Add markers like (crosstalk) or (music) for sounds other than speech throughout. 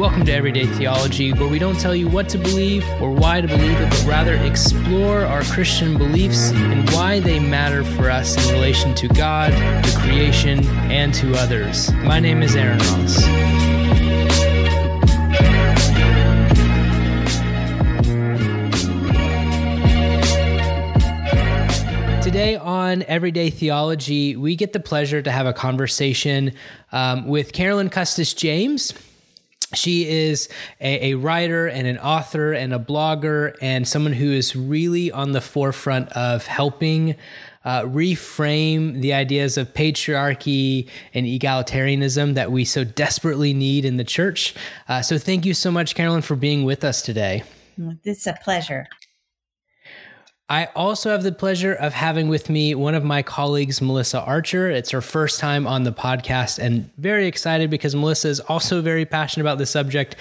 Welcome to Everyday Theology, where we don't tell you what to believe or why to believe it, but rather explore our Christian beliefs and why they matter for us in relation to God, the creation, and to others. My name is Aaron Ross. Today on Everyday Theology, we get the pleasure to have a conversation um, with Carolyn Custis James. She is a, a, writer and an author and a blogger and someone who is really on the forefront of helping uh, reframe the ideas of patriarchy and egalitarianism that we so desperately need in the church. Uh, so, thank you so much, Carolyn, for being with us today. It's a pleasure. I also have the pleasure of having with me one of my colleagues, Melissa Archer. It's her first time on the podcast and very excited because Melissa is also very passionate about the subject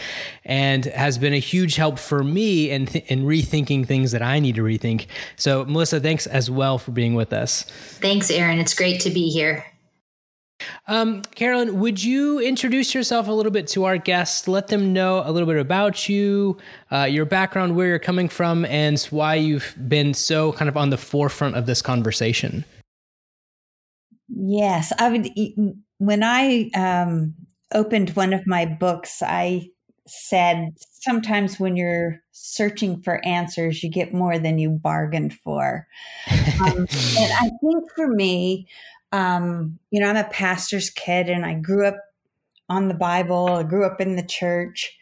and has been a huge help for me in, th- in rethinking things that I need to rethink. So, Melissa, thanks as well for being with us. Thanks, Aaron. It's great to be here. Um, Carolyn, would you introduce yourself a little bit to our guests? Let them know a little bit about you, uh, your background, where you're coming from, and why you've been so kind of on the forefront of this conversation. Yes, I would. When I um, opened one of my books, I said sometimes when you're searching for answers, you get more than you bargained for. (laughs) Um, and I think for me, um, you know, I'm a pastor's kid and I grew up on the Bible, I grew up in the church,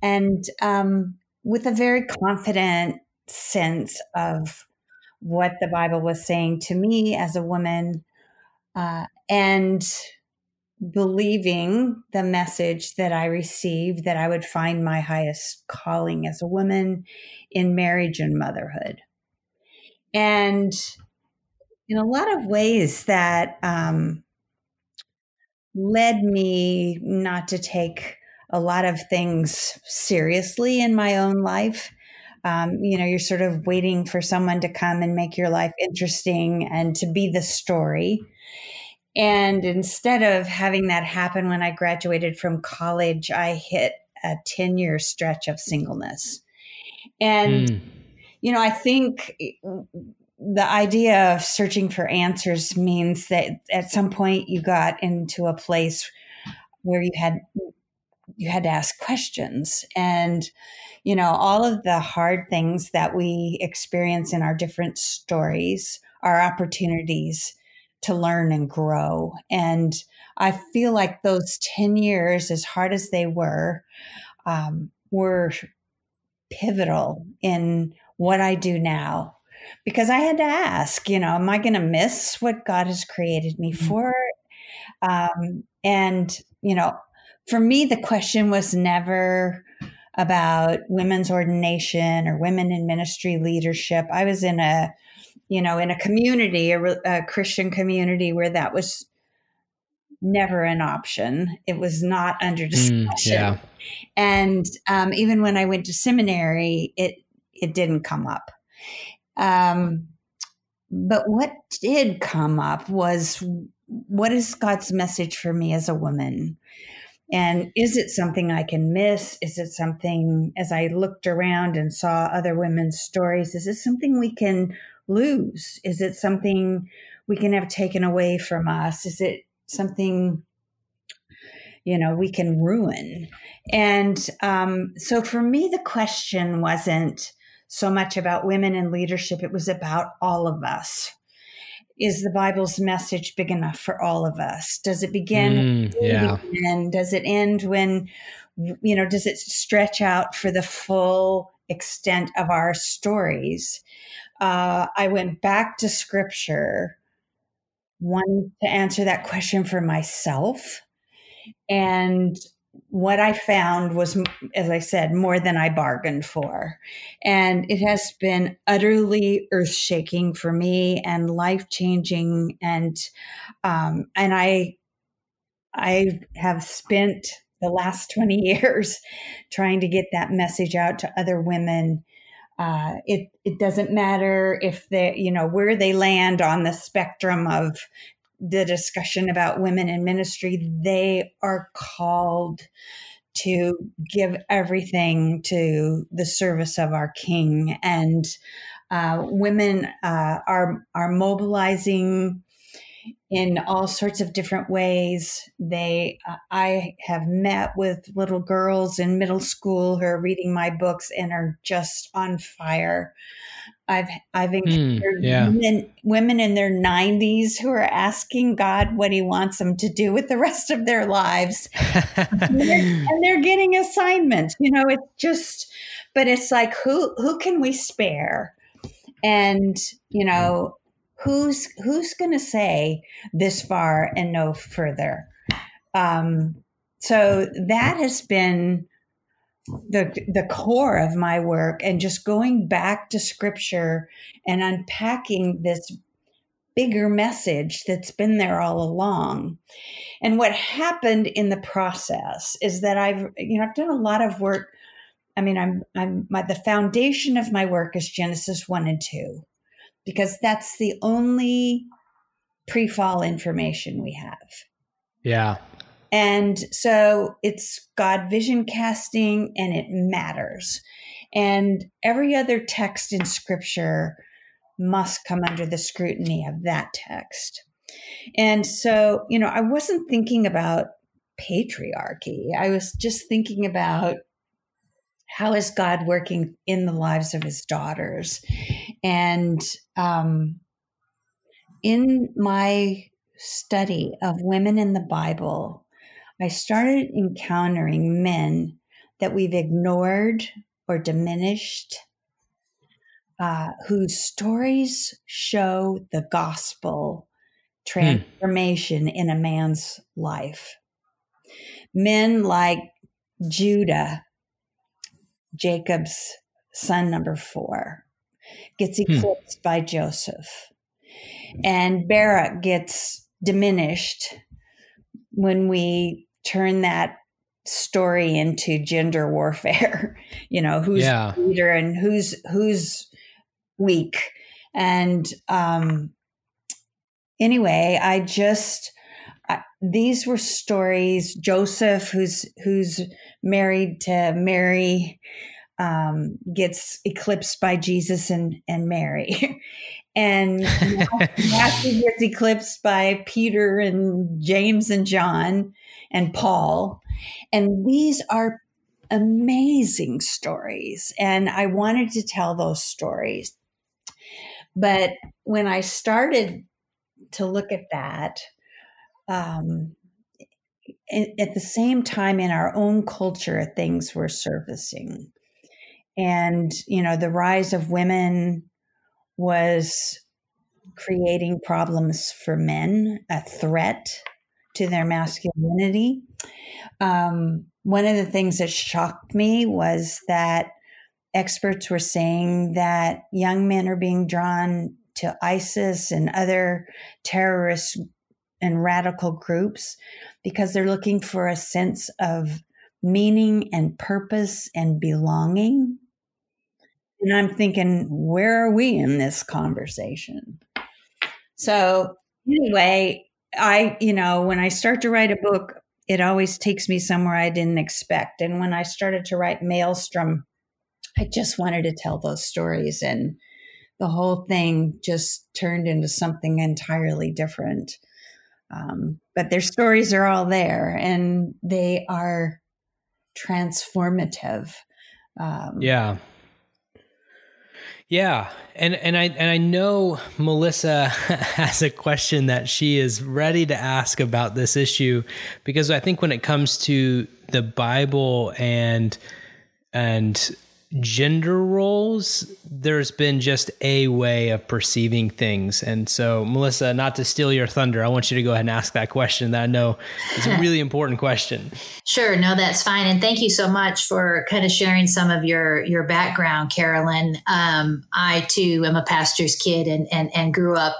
and um, with a very confident sense of what the Bible was saying to me as a woman, uh, and believing the message that I received that I would find my highest calling as a woman in marriage and motherhood. And in a lot of ways that um, led me not to take a lot of things seriously in my own life. Um, you know, you're sort of waiting for someone to come and make your life interesting and to be the story. And instead of having that happen when I graduated from college, I hit a 10 year stretch of singleness. And, mm. you know, I think the idea of searching for answers means that at some point you got into a place where you had you had to ask questions. And you know all of the hard things that we experience in our different stories are opportunities to learn and grow. And i feel like those 10 years as hard as they were um, were pivotal in what i do now because I had to ask, you know, am I going to miss what God has created me mm-hmm. for? Um, and, you know, for me, the question was never about women's ordination or women in ministry leadership. I was in a, you know, in a community, a, a Christian community where that was never an option. It was not under mm, discussion. Mm, yeah. And um, even when I went to seminary, it it didn't come up. Um, but what did come up was what is God's message for me as a woman? And is it something I can miss? Is it something, as I looked around and saw other women's stories, is it something we can lose? Is it something we can have taken away from us? Is it something, you know, we can ruin? And um, so for me, the question wasn't, so much about women in leadership. It was about all of us. Is the Bible's message big enough for all of us? Does it begin? Mm, yeah. And does it end when, you know, does it stretch out for the full extent of our stories, uh, I went back to scripture, wanting to answer that question for myself. And what I found was, as I said, more than I bargained for. And it has been utterly earth shaking for me and life changing. And, um, and I, I have spent the last (laughs) 20 years trying to get that message out to other women. Uh, it, it doesn't matter if they, you know, where they land on the spectrum of the discussion about women in ministry, they are called to give everything to the service of our King. And uh, women uh, are are mobilizing in all sorts of different ways. They, uh, I have met with little girls in middle school who are reading my books and are just on fire. I've I've hmm, encountered mm, yeah. women, women in their 90s who are asking God what He wants them to do with the rest of their lives, (laughs) and, they're, and they're getting assignments. You know, it's just, but it's like who who can we spare? And you know, who's who's going to say this far and no further? Um, so that has been the the core of my work and just going back to scripture and unpacking this bigger message that's been there all along. And what happened in the process is that I've you know I've done a lot of work I mean I'm I'm my the foundation of my work is Genesis 1 and 2 because that's the only pre-fall information we have. Yeah. And so it's God vision casting and it matters. And every other text in scripture must come under the scrutiny of that text. And so, you know, I wasn't thinking about patriarchy. I was just thinking about how is God working in the lives of his daughters? And um, in my study of women in the Bible, I started encountering men that we've ignored or diminished, uh, whose stories show the gospel transformation hmm. in a man's life. Men like Judah, Jacob's son number four, gets hmm. eclipsed hmm. by Joseph. And Barak gets diminished when we turn that story into gender warfare (laughs) you know who's yeah. leader and who's who's weak. And um anyway i just I, these were stories joseph who's who's married to mary um, gets eclipsed by jesus and and mary. (laughs) And (laughs) matthew gets eclipsed by peter and james and john and Paul. And these are amazing stories. And I wanted to tell those stories. But when I started to look at that, um, at the same time in our own culture, things were surfacing. And, you know, the rise of women was creating problems for men, a threat to their masculinity. Um, one of the things that shocked me was that experts were saying that young men are being drawn to ISIS and other terrorist and radical groups because they're looking for a sense of meaning and purpose and belonging. And I'm thinking, where are we in this conversation? So, anyway, I, you know, when I start to write a book, it always takes me somewhere I didn't expect. And when I started to write Malestrom, I just wanted to tell those stories. And the whole thing just turned into something entirely different. Um, but their stories are all there and they are transformative. Um, yeah. Yeah, and and I and I know Melissa (laughs) has a question that she is ready to ask about this issue because I think when it comes to the Bible and and gender roles, there's been just a way of perceiving things. And so, Melissa, not to steal your thunder, I want you to go ahead and ask that question that I know is a really (laughs) important question. Sure, no, that's fine, and thank you so much for kind of sharing some of your your background, Carolyn. Um, I too am a pastor's kid and and and grew up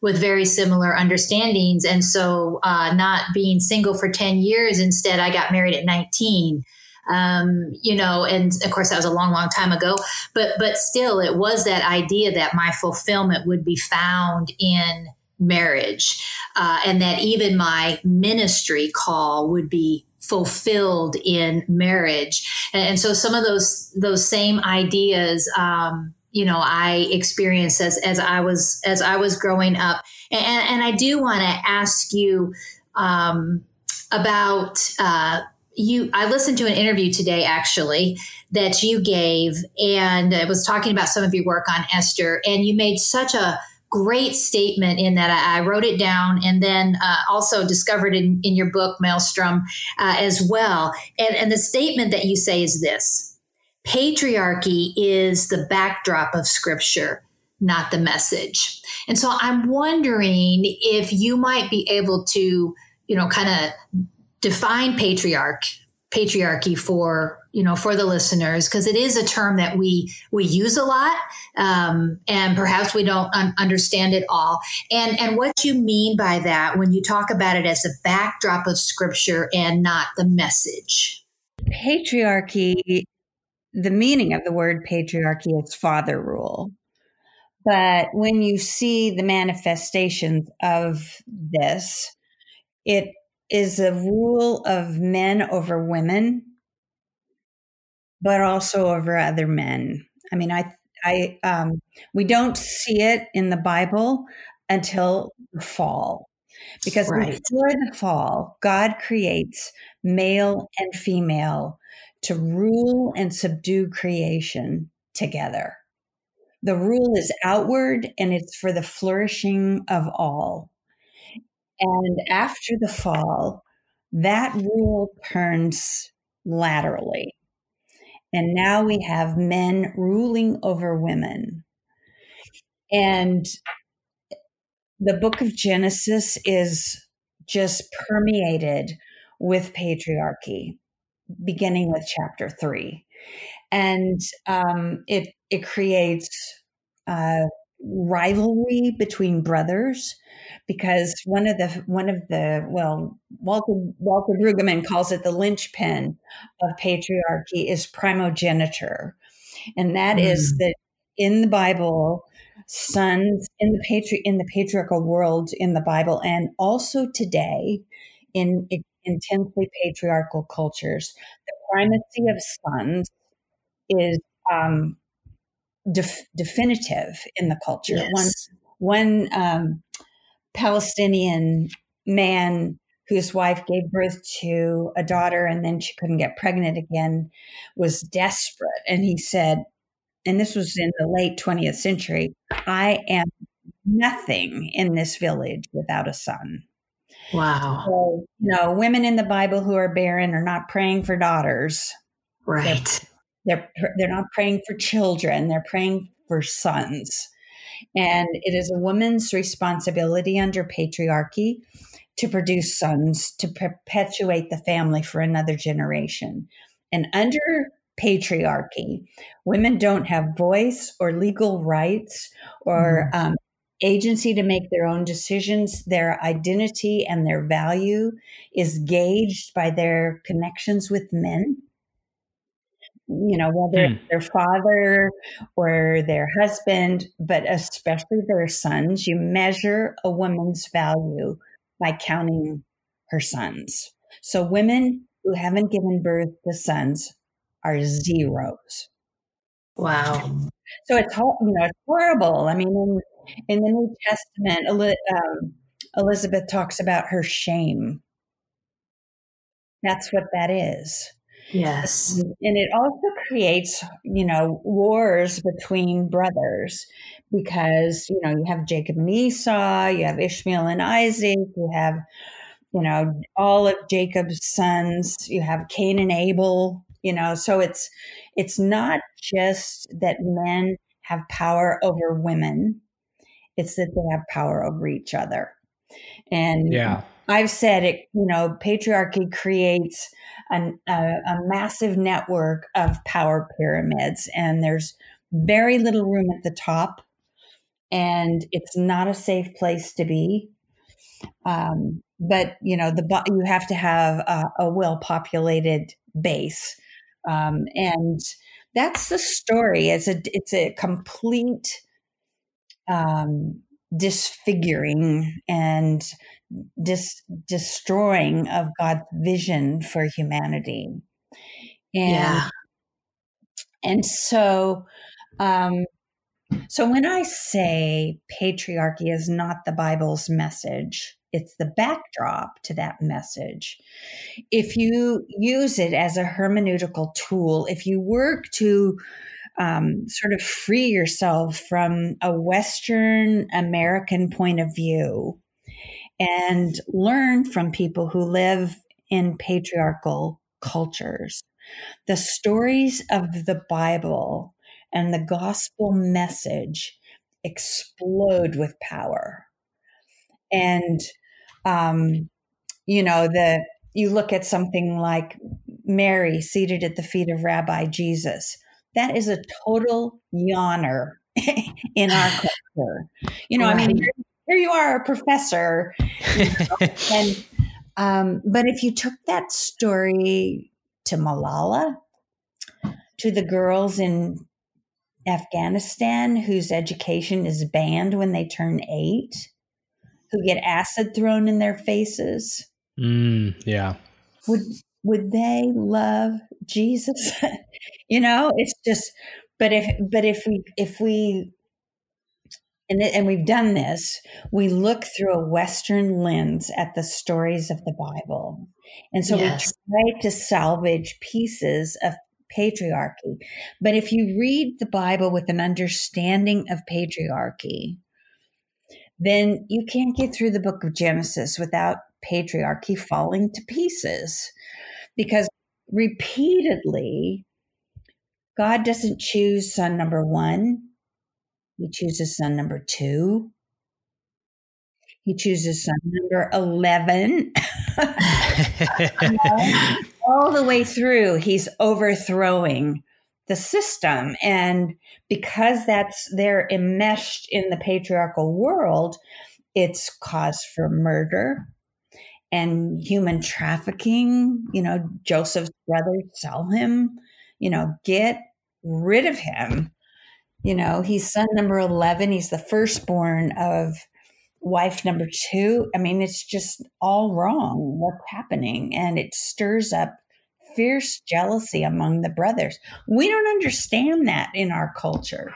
with very similar understandings, and so uh, not being single for ten years, instead, I got married at nineteen um, you know, and of course that was a long, long time ago, but but still, it was that idea that my fulfillment would be found in marriage, uh, and that even my ministry call would be fulfilled in marriage, and, and so some of those those same ideas. Um, you know i experienced as as i was as i was growing up and, and i do want to ask you um, about uh, you i listened to an interview today actually that you gave and it was talking about some of your work on esther and you made such a great statement in that i, I wrote it down and then uh, also discovered in, in your book Malestrom uh, as well. And, and the statement that you say is this patriarchy is the backdrop of scripture not the message. And so i'm wondering if you might be able to you know kind of define patriarch patriarchy for you know for the listeners because it is a term that we we use a lot um, and perhaps we don't un- understand it all. And and what you mean by that when you talk about it as a backdrop of scripture and not the message? Patriarchy the meaning of the word patriarchy is father rule. But when you see the manifestations of this it is the rule of men over women, but also over other men. I mean, I, I, um, we don't see it in the Bible until the fall, because right. before the fall, God creates male and female to rule and subdue creation together. The rule is outward and it's for the flourishing of all. And after the fall, that rule turns laterally. And now we have men ruling over women. And the book of Genesis is just permeated with patriarchy, beginning with chapter three. And um, it, it creates uh, rivalry between brothers because one of the one of the well Walter Walter Brueggemann calls it the linchpin of patriarchy is primogeniture, and that mm. is that in the Bible, sons in the patri in the patriarchal world in the Bible, and also today in intensely patriarchal cultures, the primacy of sons is um, def- definitive in the culture. Yes. One one um, Palestinian man whose wife gave birth to a daughter and then she couldn't get pregnant again was desperate. And he said, and this was in the late 20th century, I am nothing in this village without a son. Wow. So, you know, women in the Bible who are barren are not praying for daughters. Right. They're, they're, not praying for children, they're praying for sons. And it is a woman's responsibility under patriarchy to produce sons to perpetuate the family for another generation. And under patriarchy, women don't have voice or legal rights or mm. um, agency to make their own decisions. Their identity and their value is gauged by their connections with men you know, whether mm. their father or their husband, but especially their sons. You measure a woman's value by counting her sons. So women who haven't given birth to sons are zeros. Wow. So it's you know it's horrible. I mean, in, in the New Testament, um, Elizabeth talks about her shame. That's what that is. Yes. Um, and it also creates, you know, wars between brothers because, you know, you have Jacob and Esau, you have Ishmael and Isaac, you have, you know, all of Jacob's sons, you have Cain and Abel, you know so it's it's not just that men have power over women it's that they have power over each other and yeah i've said it you know patriarchy creates an, a, a massive network of power pyramids and there's very little room at the top and it's not a safe place to be. Um, but you know the you have to have a, a well populated base. Um, and that's the story. It's a it's a complete um, disfiguring and dis- destroying of god's vision for humanity and yeah. and so um, so when i say patriarchy is not the bible's message it's the backdrop to that message. If you use it as a hermeneutical tool, if you work to um, sort of free yourself from a Western American point of view and learn from people who live in patriarchal cultures, the stories of the Bible and the gospel message explode with power. And um, you know, the you look at something like Mary seated at the feet of Rabbi Jesus. That is a total yawner (laughs) in our culture. You know, right. I mean, here, you are, a professor, (laughs) and um, but if you took that story to Malala, to the girls in Afghanistan whose education is banned when they turn eight, who get acid thrown in their faces. Mm, yeah. Would would they love Jesus? (laughs) you know, it's just but if but if we if we and, and we've done this, we look through a Western lens at the stories of the Bible. And so yes. we try to salvage pieces of patriarchy. But if you read the Bible with an understanding of patriarchy, then you can't get through the book of Genesis without patriarchy falling to pieces. Because repeatedly, God doesn't choose son number one, He chooses son number two. He chooses son number 11. (laughs) all the way through, he's overthrowing the system. And because that's they're enmeshed in the patriarchal world, it's cause for murder and human trafficking. You know, Joseph's brothers sell him, you know, get rid of him. You know, he's son number 11. He's the firstborn of wife number two. I mean, it's just all wrong what's happening. And it stirs up fierce jealousy among the brothers. We don't understand that in our culture.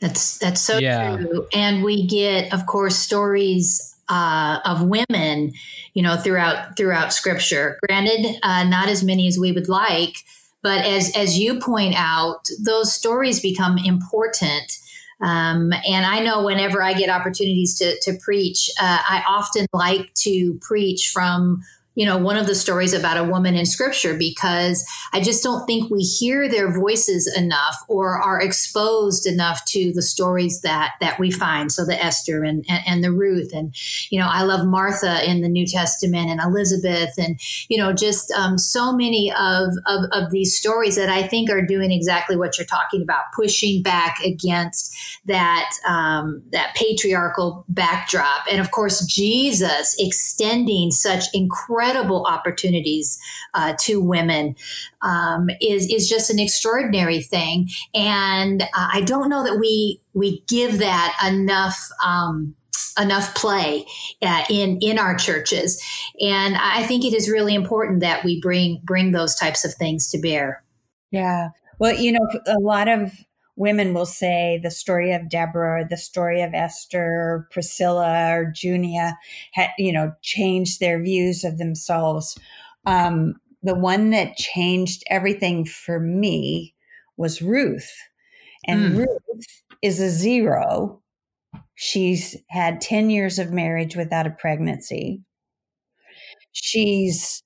That's that's so yeah. true. And we get, of course, stories uh, of women, you know, throughout throughout Scripture. Granted, uh, not as many as we would like, but as as you point out, those stories become important. Um, and I know whenever I get opportunities to to preach, uh, I often like to preach from you know, one of the stories about a woman in scripture because I just don't think we hear their voices enough or are exposed enough to the stories that that we find. So the Esther and, and, and the Ruth and, you know, I love Martha in the New Testament and Elizabeth and, you know, just um, so many of, of, of these stories that I think are doing exactly what you're talking about, pushing back against that, um, that patriarchal backdrop. And of course, Jesus extending such incredible incredible opportunities uh, to women um, is is just an extraordinary thing, and uh, I don't know that we we give that enough. Um, enough play uh, in in our churches. And i think it is really important that we bring bring those types of things to bear. Yeah. Well you know a lot of women will say the story of Deborah, the story of Esther, Priscilla, or Junia had, you know, changed their views of themselves. Um, the one that changed everything for me was Ruth. And mm. Ruth is a zero. She's had 10 years of marriage without a pregnancy. She's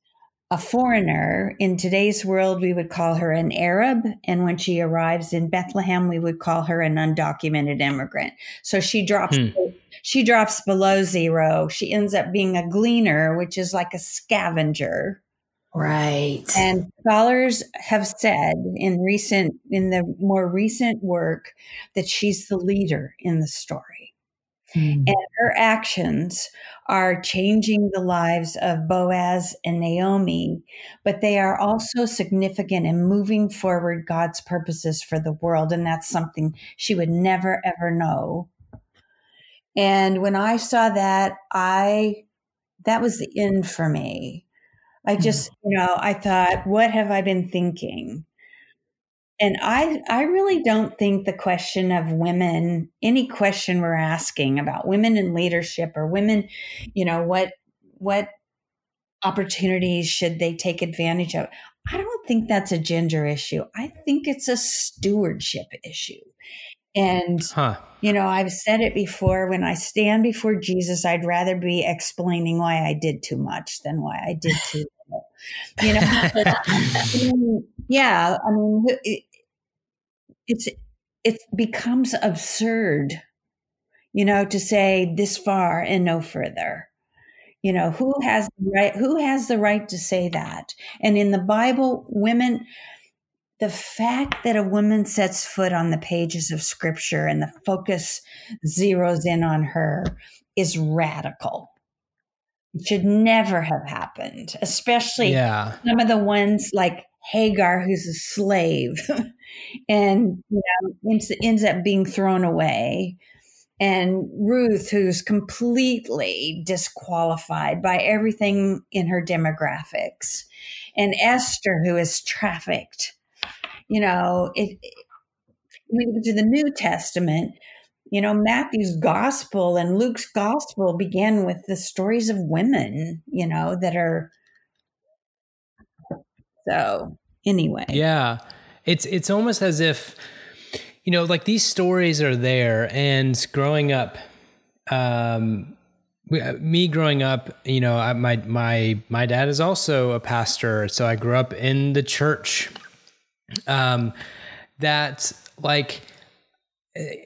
a foreigner. In today's world, we would call her an Arab. And when she arrives in Bethlehem, we would call her an undocumented immigrant. So she drops, hmm. she drops below zero. She ends up being a gleaner, which is like a scavenger. Right. And scholars have said in recent, in the more recent work, that she's the leader in the story. Mm. And her actions are changing the lives of Boaz and Naomi, but they are also significant in moving forward God's purposes for the world. And that's something she would never, ever know. And when I saw that, I, that was the end for me. I just, you know, I thought, what have I been thinking? And I, I really don't think the question of women, any question we're asking about women in leadership or women, you know, what, what opportunities should they take advantage of? I don't think that's a gender issue. I think it's a stewardship issue. And, huh. you know, I've said it before when I stand before Jesus, I'd rather be explaining why I did too much than why I did too little. You know, (laughs) I mean, yeah, I mean, it's it becomes absurd, you know, to say this far and no further. You know, who has the right who has the right to say that? And in the Bible, women the fact that a woman sets foot on the pages of scripture and the focus zeroes in on her is radical. It should never have happened, especially yeah. some of the ones like Hagar, who's a slave, (laughs) and you know, ends, ends up being thrown away, and Ruth, who's completely disqualified by everything in her demographics, and Esther, who is trafficked. You know, it, it you get to the New Testament, you know, Matthew's gospel and Luke's gospel begin with the stories of women, you know, that are so anyway. Yeah. It's it's almost as if you know, like these stories are there and growing up um me growing up, you know, I, my my my dad is also a pastor, so I grew up in the church. Um that like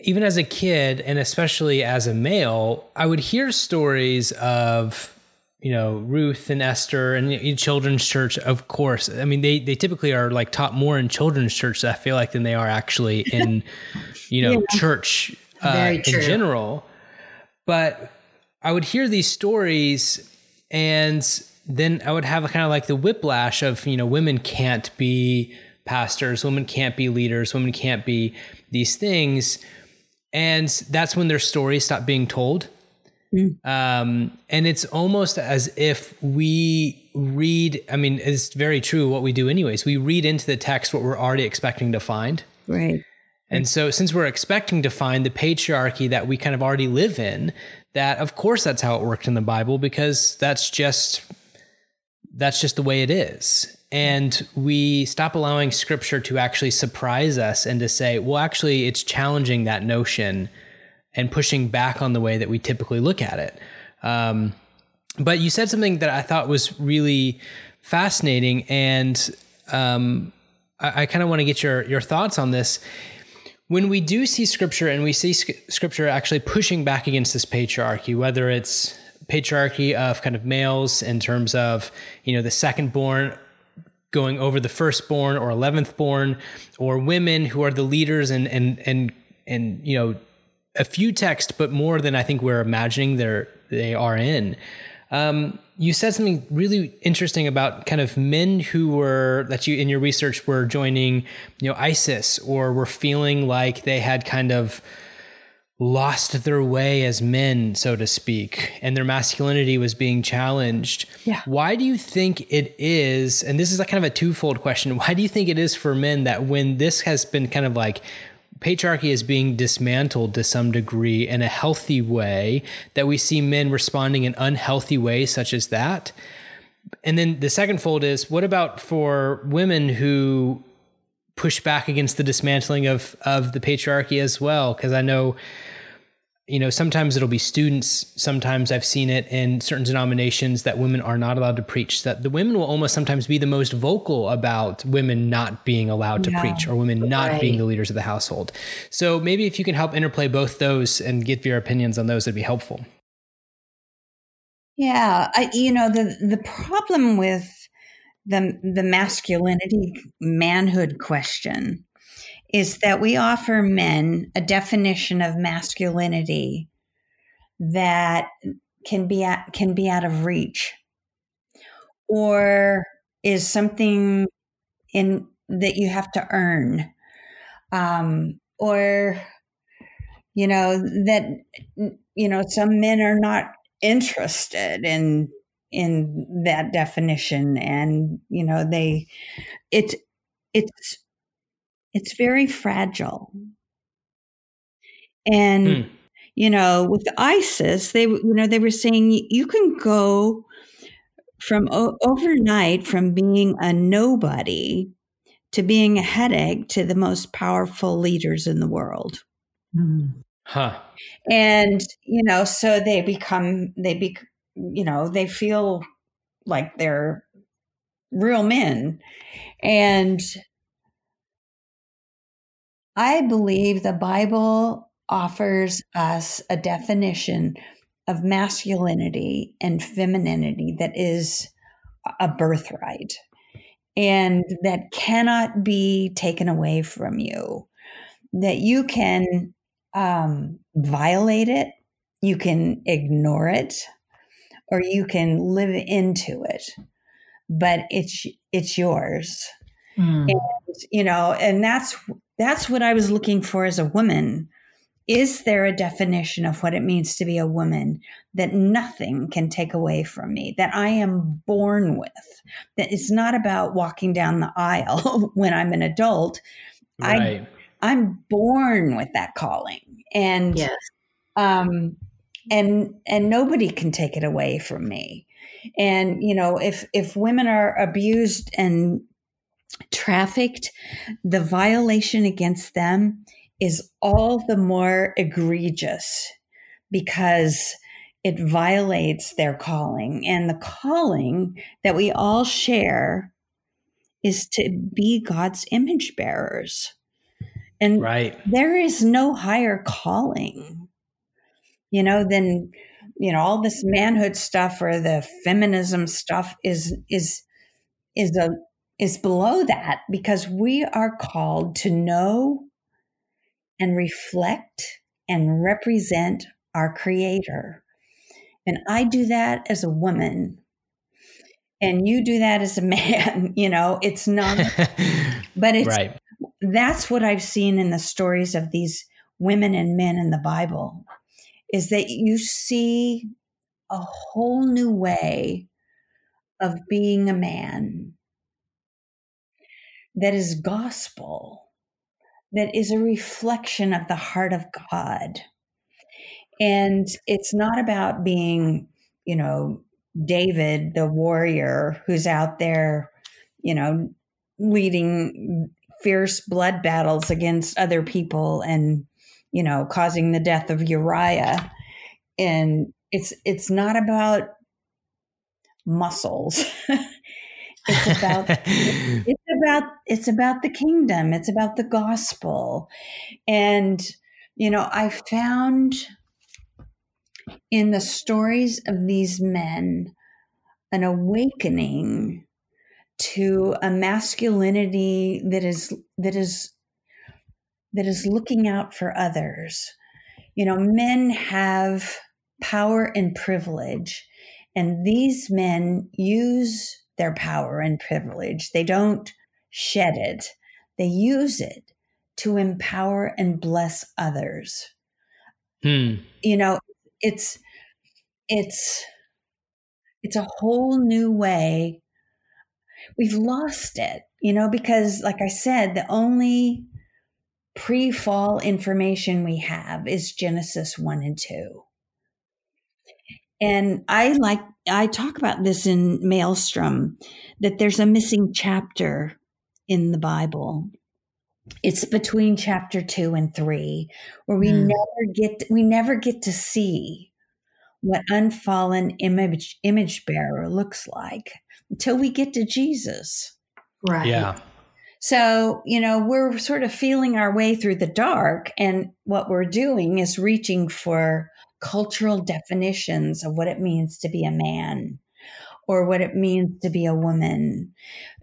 even as a kid and especially as a male, I would hear stories of you know Ruth and Esther and in children's church, of course. I mean, they they typically are like taught more in children's church. I feel like than they are actually in (laughs) you know yeah. church uh, in general. But I would hear these stories, and then I would have kind of like the whiplash of you know women can't be pastors, women can't be leaders, women can't be these things. And that's when their stories stop being told. Mm. Um, and it's almost as if we read, I mean, it's very true what we do, anyways. We read into the text what we're already expecting to find. Right. And so, since we're expecting to find the patriarchy that we kind of already live in, that of course that's how it worked in the Bible because that's just that's just the way it is and we stop allowing scripture to actually surprise us and to say, well, actually, it's challenging that notion and pushing back on the way that we typically look at it. Um, but you said something that I thought was really fascinating, and um, I, I kind of want to get your your thoughts on this. When we do see scripture and we see scripture actually pushing back against this patriarchy, whether it's patriarchy of kind of males in terms of you know the second born going over the firstborn or 11th born or women who are the leaders and and and and you know a few texts but more than i think we're imagining they're they are in um, you said something really interesting about kind of men who were that you in your research were joining you know isis or were feeling like they had kind of lost their way as men, so to speak, and their masculinity was being challenged. Yeah. Why do you think it is, and this is a kind of a twofold question, (laughs) why do you think it is for men that when this has been kind of like patriarchy is being dismantled to some degree in a healthy way, that we see men responding in unhealthy ways such as that? And then the second fold is what about for women who push back against the dismantling of of the patriarchy as well? Because I know you know, sometimes it'll be students. Sometimes I've seen it in certain denominations that women are not allowed to preach. That the women will almost sometimes be the most vocal about women not being allowed to yeah. preach or women not right. being the leaders of the household. So maybe if you can help interplay both those and give your opinions on those, it'd be helpful. Yeah, I, you know the the problem with the the masculinity manhood question is that we offer men a definition of masculinity that can be at, can be out of reach or is something in that you have to earn um, or you know that you know some men are not interested in in that definition and you know they it's it's it's very fragile. And, hmm. you know, with ISIS, they, you know, they were saying you can go from o- overnight from being a nobody to being a headache to the most powerful leaders in the world. Hmm. Huh. And, you know, so they become, they be, you know, they feel like they're real men. And I believe the Bible offers us a definition of masculinity and femininity that is a birthright and that cannot be taken away from you. That you can um, violate it, you can ignore it, or you can live into it, but it's it's yours. Mm. And you know, and that's that's what I was looking for as a woman. Is there a definition of what it means to be a woman that nothing can take away from me, that I am born with? That it's not about walking down the aisle (laughs) when I'm an adult. Right. I, I'm born with that calling. And yes. um and and nobody can take it away from me. And you know, if if women are abused and trafficked, the violation against them is all the more egregious because it violates their calling. And the calling that we all share is to be God's image bearers. And right. there is no higher calling, you know, than you know all this manhood stuff or the feminism stuff is is is a is below that because we are called to know and reflect and represent our creator. And I do that as a woman. And you do that as a (laughs) man, you know, it's not, (laughs) but it's, right. that's what I've seen in the stories of these women and men in the Bible is that you see a whole new way of being a man that is gospel, that is a reflection of the heart of God. And it's not about being, you know, David, the warrior who's out there, you know, leading fierce blood battles against other people and, you know, causing the death of Uriah. And it's it's not about muscles. (laughs) It's about it's (laughs) about it's about the kingdom. It's about the gospel. And you know, I found in the stories of these men an awakening to a masculinity that is that is that is looking out for others. You know, men have power and privilege, and these men use their power and privilege. They don't shed it, they use it to empower and bless others. Hmm. You know, it's it's it's a whole new way. We've lost it, you know, because like I said, the only pre-fall information we have is Genesis 1 and 2. And I like, I talk about this in Malestrom that there's a missing chapter in the Bible. it's between chapter two and three where we Mm. never get we never get to see what unfallen image image bearer looks like until we get to Jesus. Right. Yeah. So, you know, we're sort of feeling our way through the dark. And what we're doing is reaching for cultural definitions of what it means to be a man or what it means to be a woman.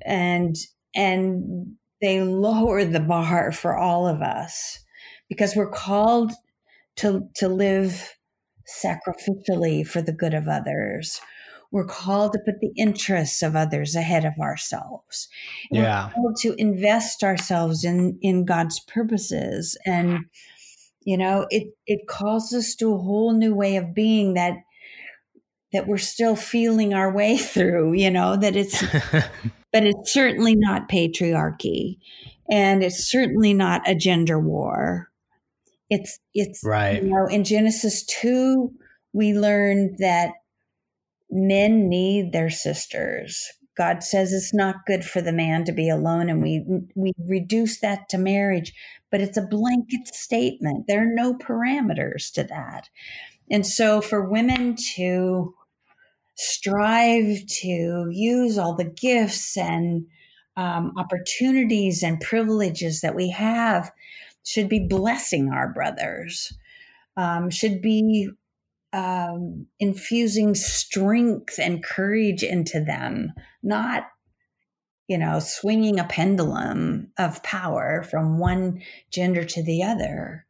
And, and they lower the bar for all of us because we're called to, to live sacrificially for the good of others. We're called to put the interests of others ahead of ourselves. And we're Yeah. called to invest ourselves in in God's purposes and you know it it calls us to a whole new way of being that that we're still feeling our way (laughs) through you know that it's (laughs) but it's certainly not patriarchy and it's certainly not a gender war. It's it's Right. you know in genesis 2 we learned that men need their sisters. God says it's not good for the man to be alone and we we reduce that to marriage but it's a blanket statement. There are no parameters to that. And so for women to strive to use all the gifts and um, opportunities and privileges that we have should be blessing our brothers, um, should be um, infusing strength and courage into them, not, you know, swinging a pendulum of power from one gender to the other.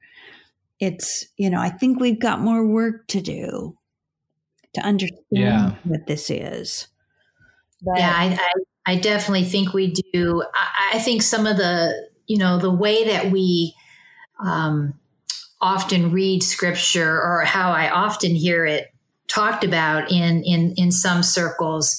It's, you know, I think we've got more work to do to understand Yeah. what this is. But, Yeah, I, I, I definitely think we do. I, I think some of the, you know, the way that we um, often read scripture or how I often hear it talked about in, in, in some circles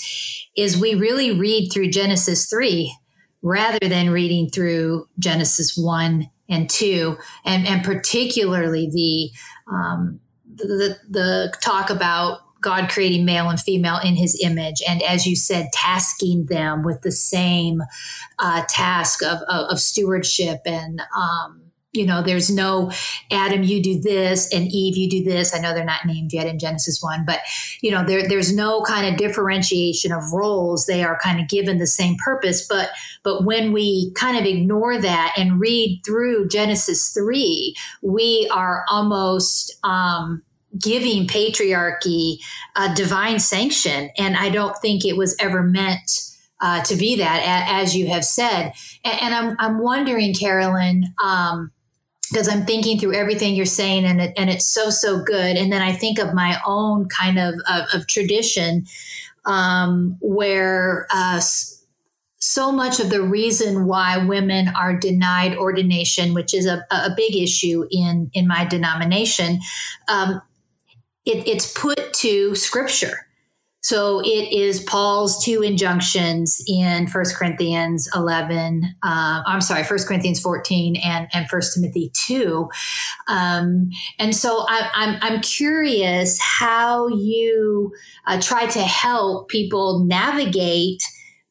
is we really read through Genesis 3 rather than reading through Genesis 1 and 2, and, and particularly the, um, the, the talk about God creating male and female in his image. And as you said, tasking them with the same uh, task of, of, of stewardship. And, um, you know, there's no Adam, you do this, and Eve, you do this. I know they're not named yet in Genesis 1, but, you know, there, there's no kind of differentiation of roles. They are kind of given the same purpose. But, but when we kind of ignore that and read through Genesis 3, we are almost, um, giving patriarchy a divine sanction. And I don't think it was ever meant uh, to be that, as you have said. And, and I'm, I'm wondering, Carolyn, um, because I'm thinking through everything you're saying, and it, and it's so so good. And then I think of my own kind of of, of tradition, um, where uh, so much of the reason why women are denied ordination, which is a, a big issue in in my denomination, um, it, it's put to scripture. So it is Paul's two injunctions in 1 Corinthians 11, uh, I'm sorry, 1 Corinthians 14 and, and 1 Timothy 2. Um, and so I, I'm, I'm curious how you uh, try to help people navigate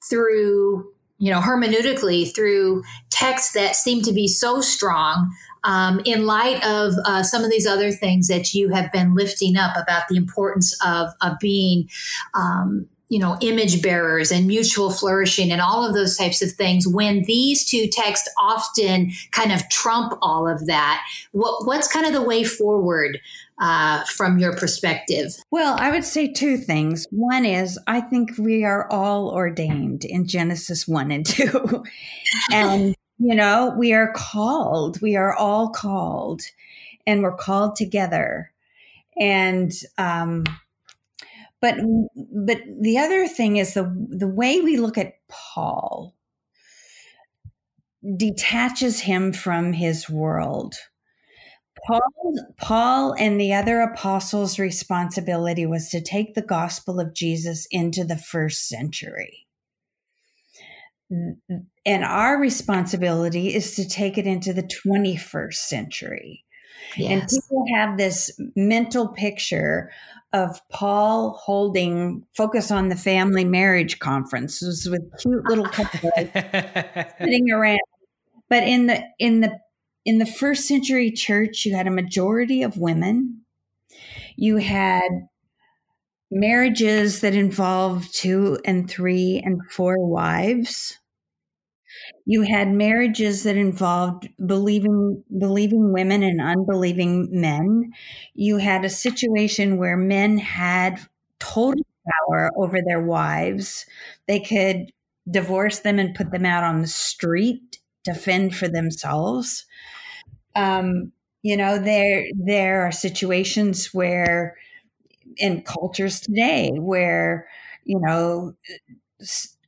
through, you know, hermeneutically through texts that seem to be so strong um, in light of uh, some of these other things that you have been lifting up about the importance of, of being, um, you know, image bearers and mutual flourishing and all of those types of things, when these two texts often kind of trump all of that, what, what's kind of the way forward uh, from your perspective? Well, I would say two things. One is I think we are all ordained in Genesis 1 and 2. (laughs) and, you know, we are called. We are all called and we're called together. And, um, but but the other thing is the the way we look at Paul detaches him from his world. Paul, Paul and the other apostles' responsibility was to take the gospel of Jesus into the first century. Mm-hmm. And our responsibility is to take it into the 21st century. Yes. And people have this mental picture of Paul holding focus on the family marriage conferences with cute little couples (laughs) sitting around but in the in the in the first century church, you had a majority of women. You had marriages that involved two and three and four wives. You had marriages that involved believing believing women and unbelieving men. You had a situation where men had total power over their wives. They could divorce them and put them out on the street to fend for themselves. Um, you know, there there are situations where in cultures today where you know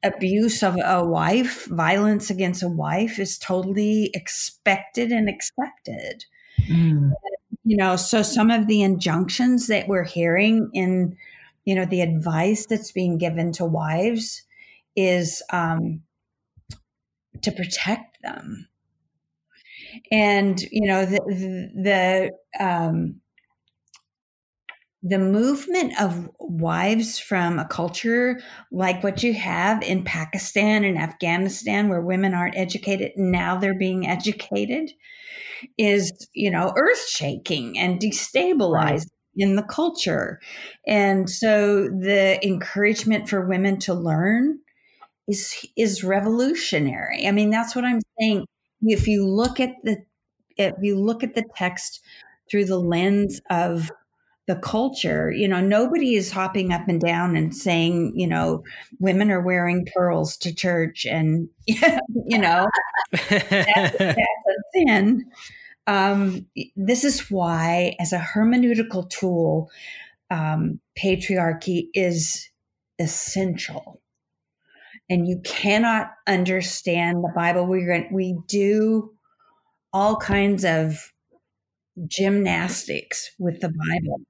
abuse of a wife, violence against a wife is totally expected and accepted. Mm. You know, so some of the injunctions that we're hearing in, you know, the advice that's being given to wives is um, to protect them. And, you know, the, the, the um, the movement of wives from a culture like what you have in Pakistan and Afghanistan, where women aren't educated, now they're being educated, is, you know, earth shaking and destabilizing. Right. In the culture. And so the encouragement for women to learn is is revolutionary. I mean, that's what I'm saying. If you look at the if you look at the text through the lens of the culture, you know, nobody is hopping up and down and saying, you know, women are wearing pearls to church and, (laughs) you know, that's, (laughs) that's a sin. Um, this is why, as a hermeneutical tool, um, patriarchy is essential. And you cannot understand the Bible. We we do all kinds of gymnastics with the Bible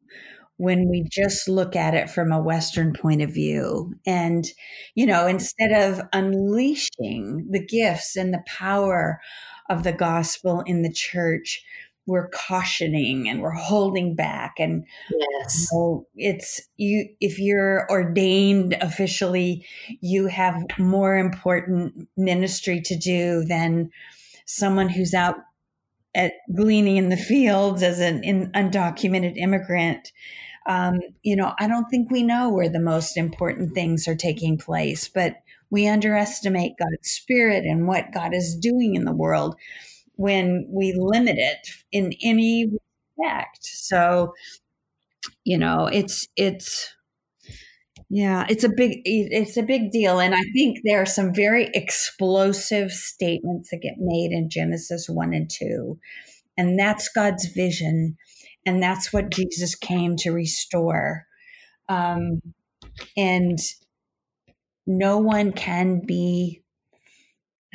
when we just look at it from a Western point of view. And, you know, instead of unleashing the gifts and the power of the gospel in the church, we're cautioning and we're holding back and yes. You know, it's you if you're ordained officially you have more important ministry to do than someone who's out at gleaning in the fields as an in, undocumented immigrant. Um, you know, I don't think we know where the most important things are taking place, but we underestimate God's spirit and what God is doing in the world when we limit it in any respect. So, you know, it's it's yeah, it's a big it's a big deal and I think there are some very explosive statements that get made in Genesis 1 and 2. And that's God's vision and that's what Jesus came to restore. Um, and no one can be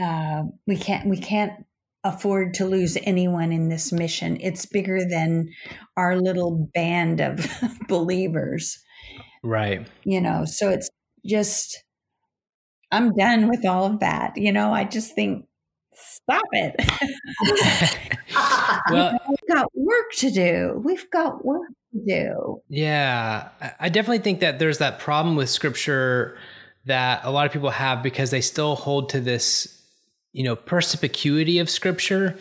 uh, we can't we can't afford to lose anyone in this mission. It's bigger than our little band of (laughs) believers. Right. You know, so it's just, I'm done with all of that. You know, I just think, stop it. (laughs) well, (laughs) we've got work to do. We've got work to do. Yeah. I definitely think that there's that problem with scripture that a lot of people have because they still hold to this, you know, perspicuity of scripture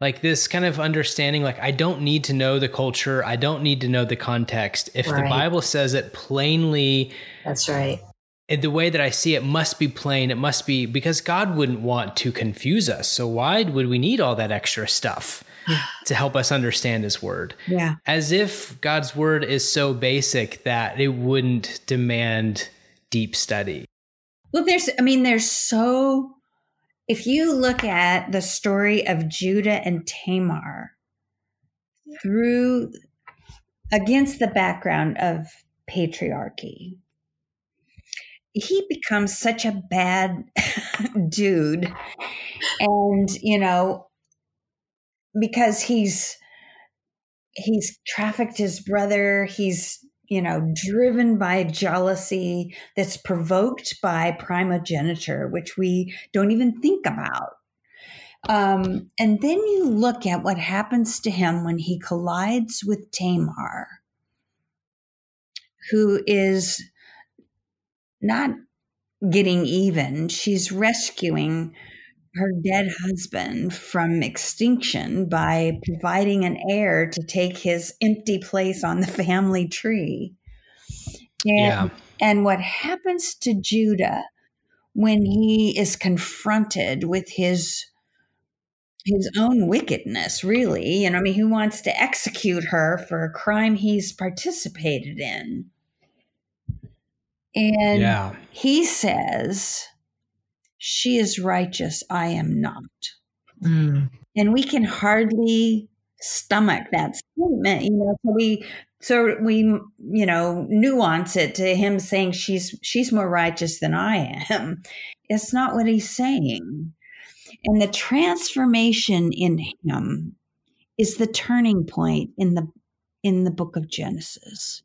like this kind of understanding like i don't need to know the culture i don't need to know the context if right. the bible says it plainly that's right the way that i see it must be plain. It must be because god wouldn't want to confuse us. So why would we need all that extra stuff to help us understand his word? Yeah. As if god's word is so basic that it wouldn't demand deep study. Well there's i mean there's so if you look at the story of Judah and Tamar through against the background of patriarchy, he becomes such a bad (laughs) dude. And, you know, because he's he's trafficked his brother, he's you know, driven by jealousy that's provoked by primogeniture, which we don't even think about. Um, and then you look at what happens to him when he collides with Tamar, who is not getting even, she's rescuing her dead husband from extinction by providing an heir to take his empty place on the family tree. And, yeah. and what happens to Judah when he is confronted with his his own wickedness, really. You know, I mean, who wants to execute her for a crime he's participated in? And yeah. he says, She is righteous, I am not. Mm. And we can hardly stomach that statement, you know. So we so we you know nuance it to him saying she's she's more righteous than I am. (laughs) It's not what he's saying. And the transformation in him is the turning point in the in the book of Genesis.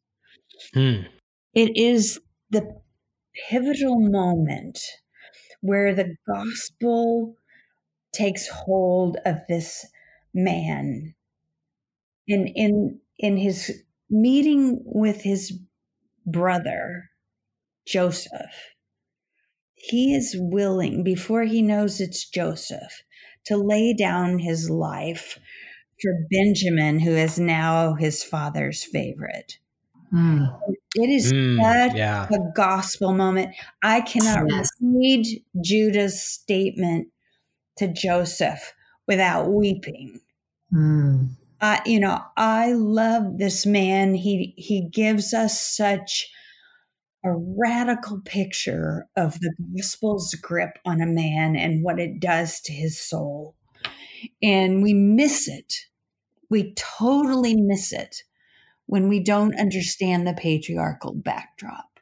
Hmm. It is the pivotal moment where the gospel takes hold of this man in in in his meeting with his brother Joseph he is willing, before he knows it's Joseph, to lay down his life for Benjamin, who is now his father's favorite. Mm. It is mm, such yeah. a gospel moment. I cannot yes. read Judah's statement to Joseph without weeping. Mm. Uh, you know, I love this man. He he gives us such a radical picture of the gospel's grip on a man and what it does to his soul. And we miss it. We totally miss it when we don't understand the patriarchal backdrop.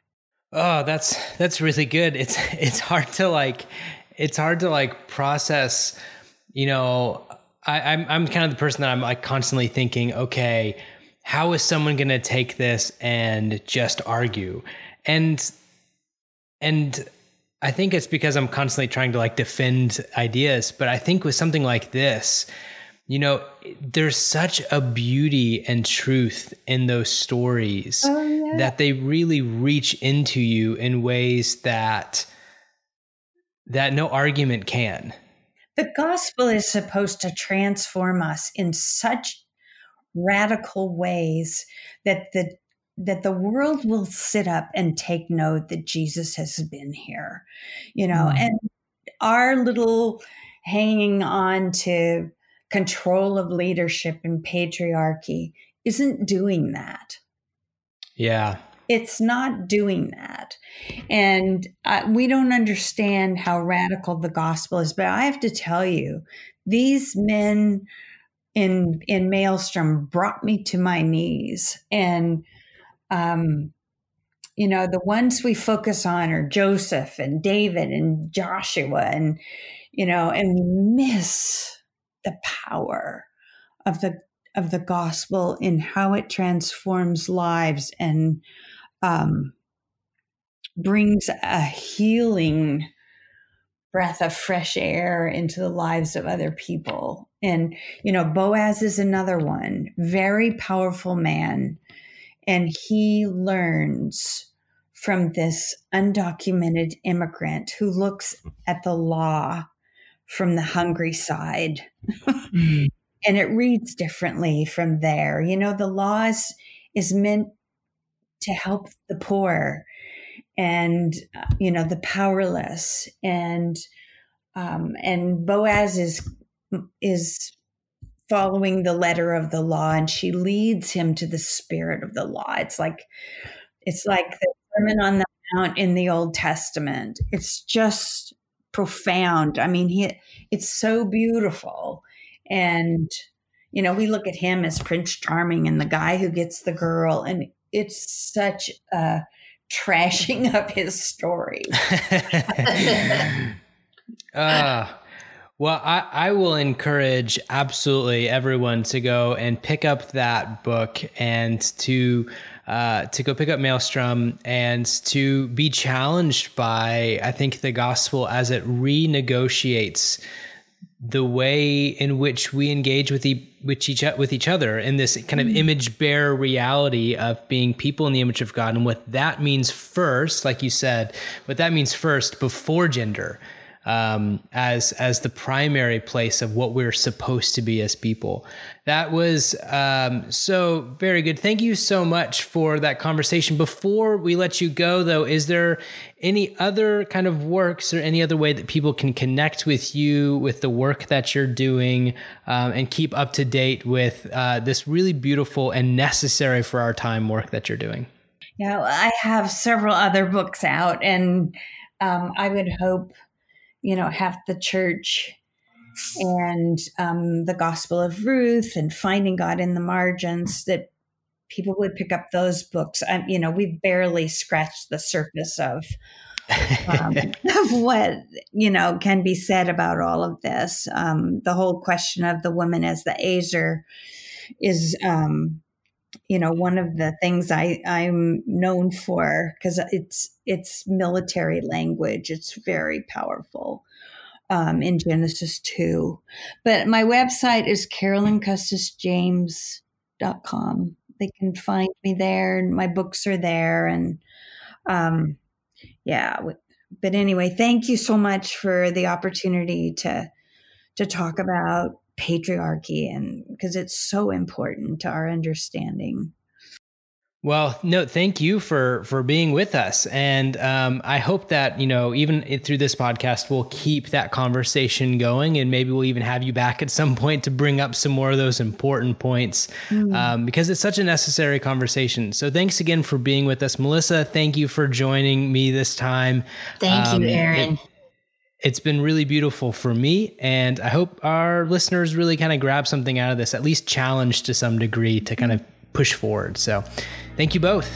Oh, that's that's really good. It's (laughs) it's hard to like it's hard to like process, you know, I, I'm I'm kind of the person that I'm like constantly thinking, okay, how is someone gonna take this and just argue? and and I think it's because I'm constantly trying to like defend ideas, but I think with something like this, you know, there's such a beauty and truth in those stories oh, yeah. that they really reach into you in ways that that no argument can. The gospel is supposed to transform us in such radical ways that the that the world will sit up and take note that Jesus has been here, you know, mm. and our little hanging on to control of leadership and patriarchy isn't doing that. Yeah. It's not doing that. And uh, we don't understand how radical the gospel is. But I have to tell you, these men in in Malestrom brought me to my knees. And um, you know, the ones we focus on are Joseph and David and Joshua, and, you know, and we miss the power of the of the gospel in how it transforms lives and um, brings a healing breath of fresh air into the lives of other people. And, you know, Boaz is another one, very powerful man and he learns from this undocumented immigrant who looks at the law from the hungry side. mm-hmm. (laughs) And it reads differently from there. You know, the law is, is meant to help the poor and, uh, you know, the powerless. And, um, and Boaz is, is following the letter of the law and she leads him to the spirit of the law it's like it's like the sermon on the mount in the old testament it's just profound. I mean he it's so beautiful. And you know we look at him as prince charming and the guy who gets the girl and it's such a trashing of his story. Uh (laughs) Well, I, I will encourage absolutely everyone to go and pick up that book and to uh, to go pick up Malestrom and to be challenged by I think the gospel as it renegotiates the way in which we engage with, e- with each with each other in this kind of mm. image bearer reality of being people in the image of God and what that means first, like you said, what that means first before gender um, as as the primary place of what we're supposed to be as people. That was um, so very good. Thank you so much for that conversation. Before we let you go, though, is there any other kind of works or any other way that people can connect with you, with the work that you're doing, um, and keep up to date with uh, this really beautiful and necessary for our time work that you're doing? Yeah, I have several other books out, and um, I would hope, you know, Half the Church and um, the Gospel of Ruth and Finding God in the Margins that people would pick up those books. Um, you know, we've barely scratched the surface of um, (laughs) (laughs) of what you know can be said about all of this. Um, the whole question of the woman as the Ezer is, um, you know, one of the things I I'm known for because it's it's military language. It's very powerful um, in Genesis 2. But my website is carolyncustisjames.com. They can find me there, and my books are there. And um, yeah, but anyway, thank you so much for the opportunity to to talk about patriarchy and because it's so important to our understanding well, no, thank you for for being with us, and um, I hope that you know even through this podcast we'll keep that conversation going, and maybe we'll even have you back at some point to bring up some more of those important points mm. um, because it's such a necessary conversation. So, thanks again for being with us, Melissa. Thank you for joining me this time. Thank um, you, Aaron. It, it's been really beautiful for me and i hope our listeners really kind of grab something out of this at least challenged to some degree to kind of push forward so Thank you both.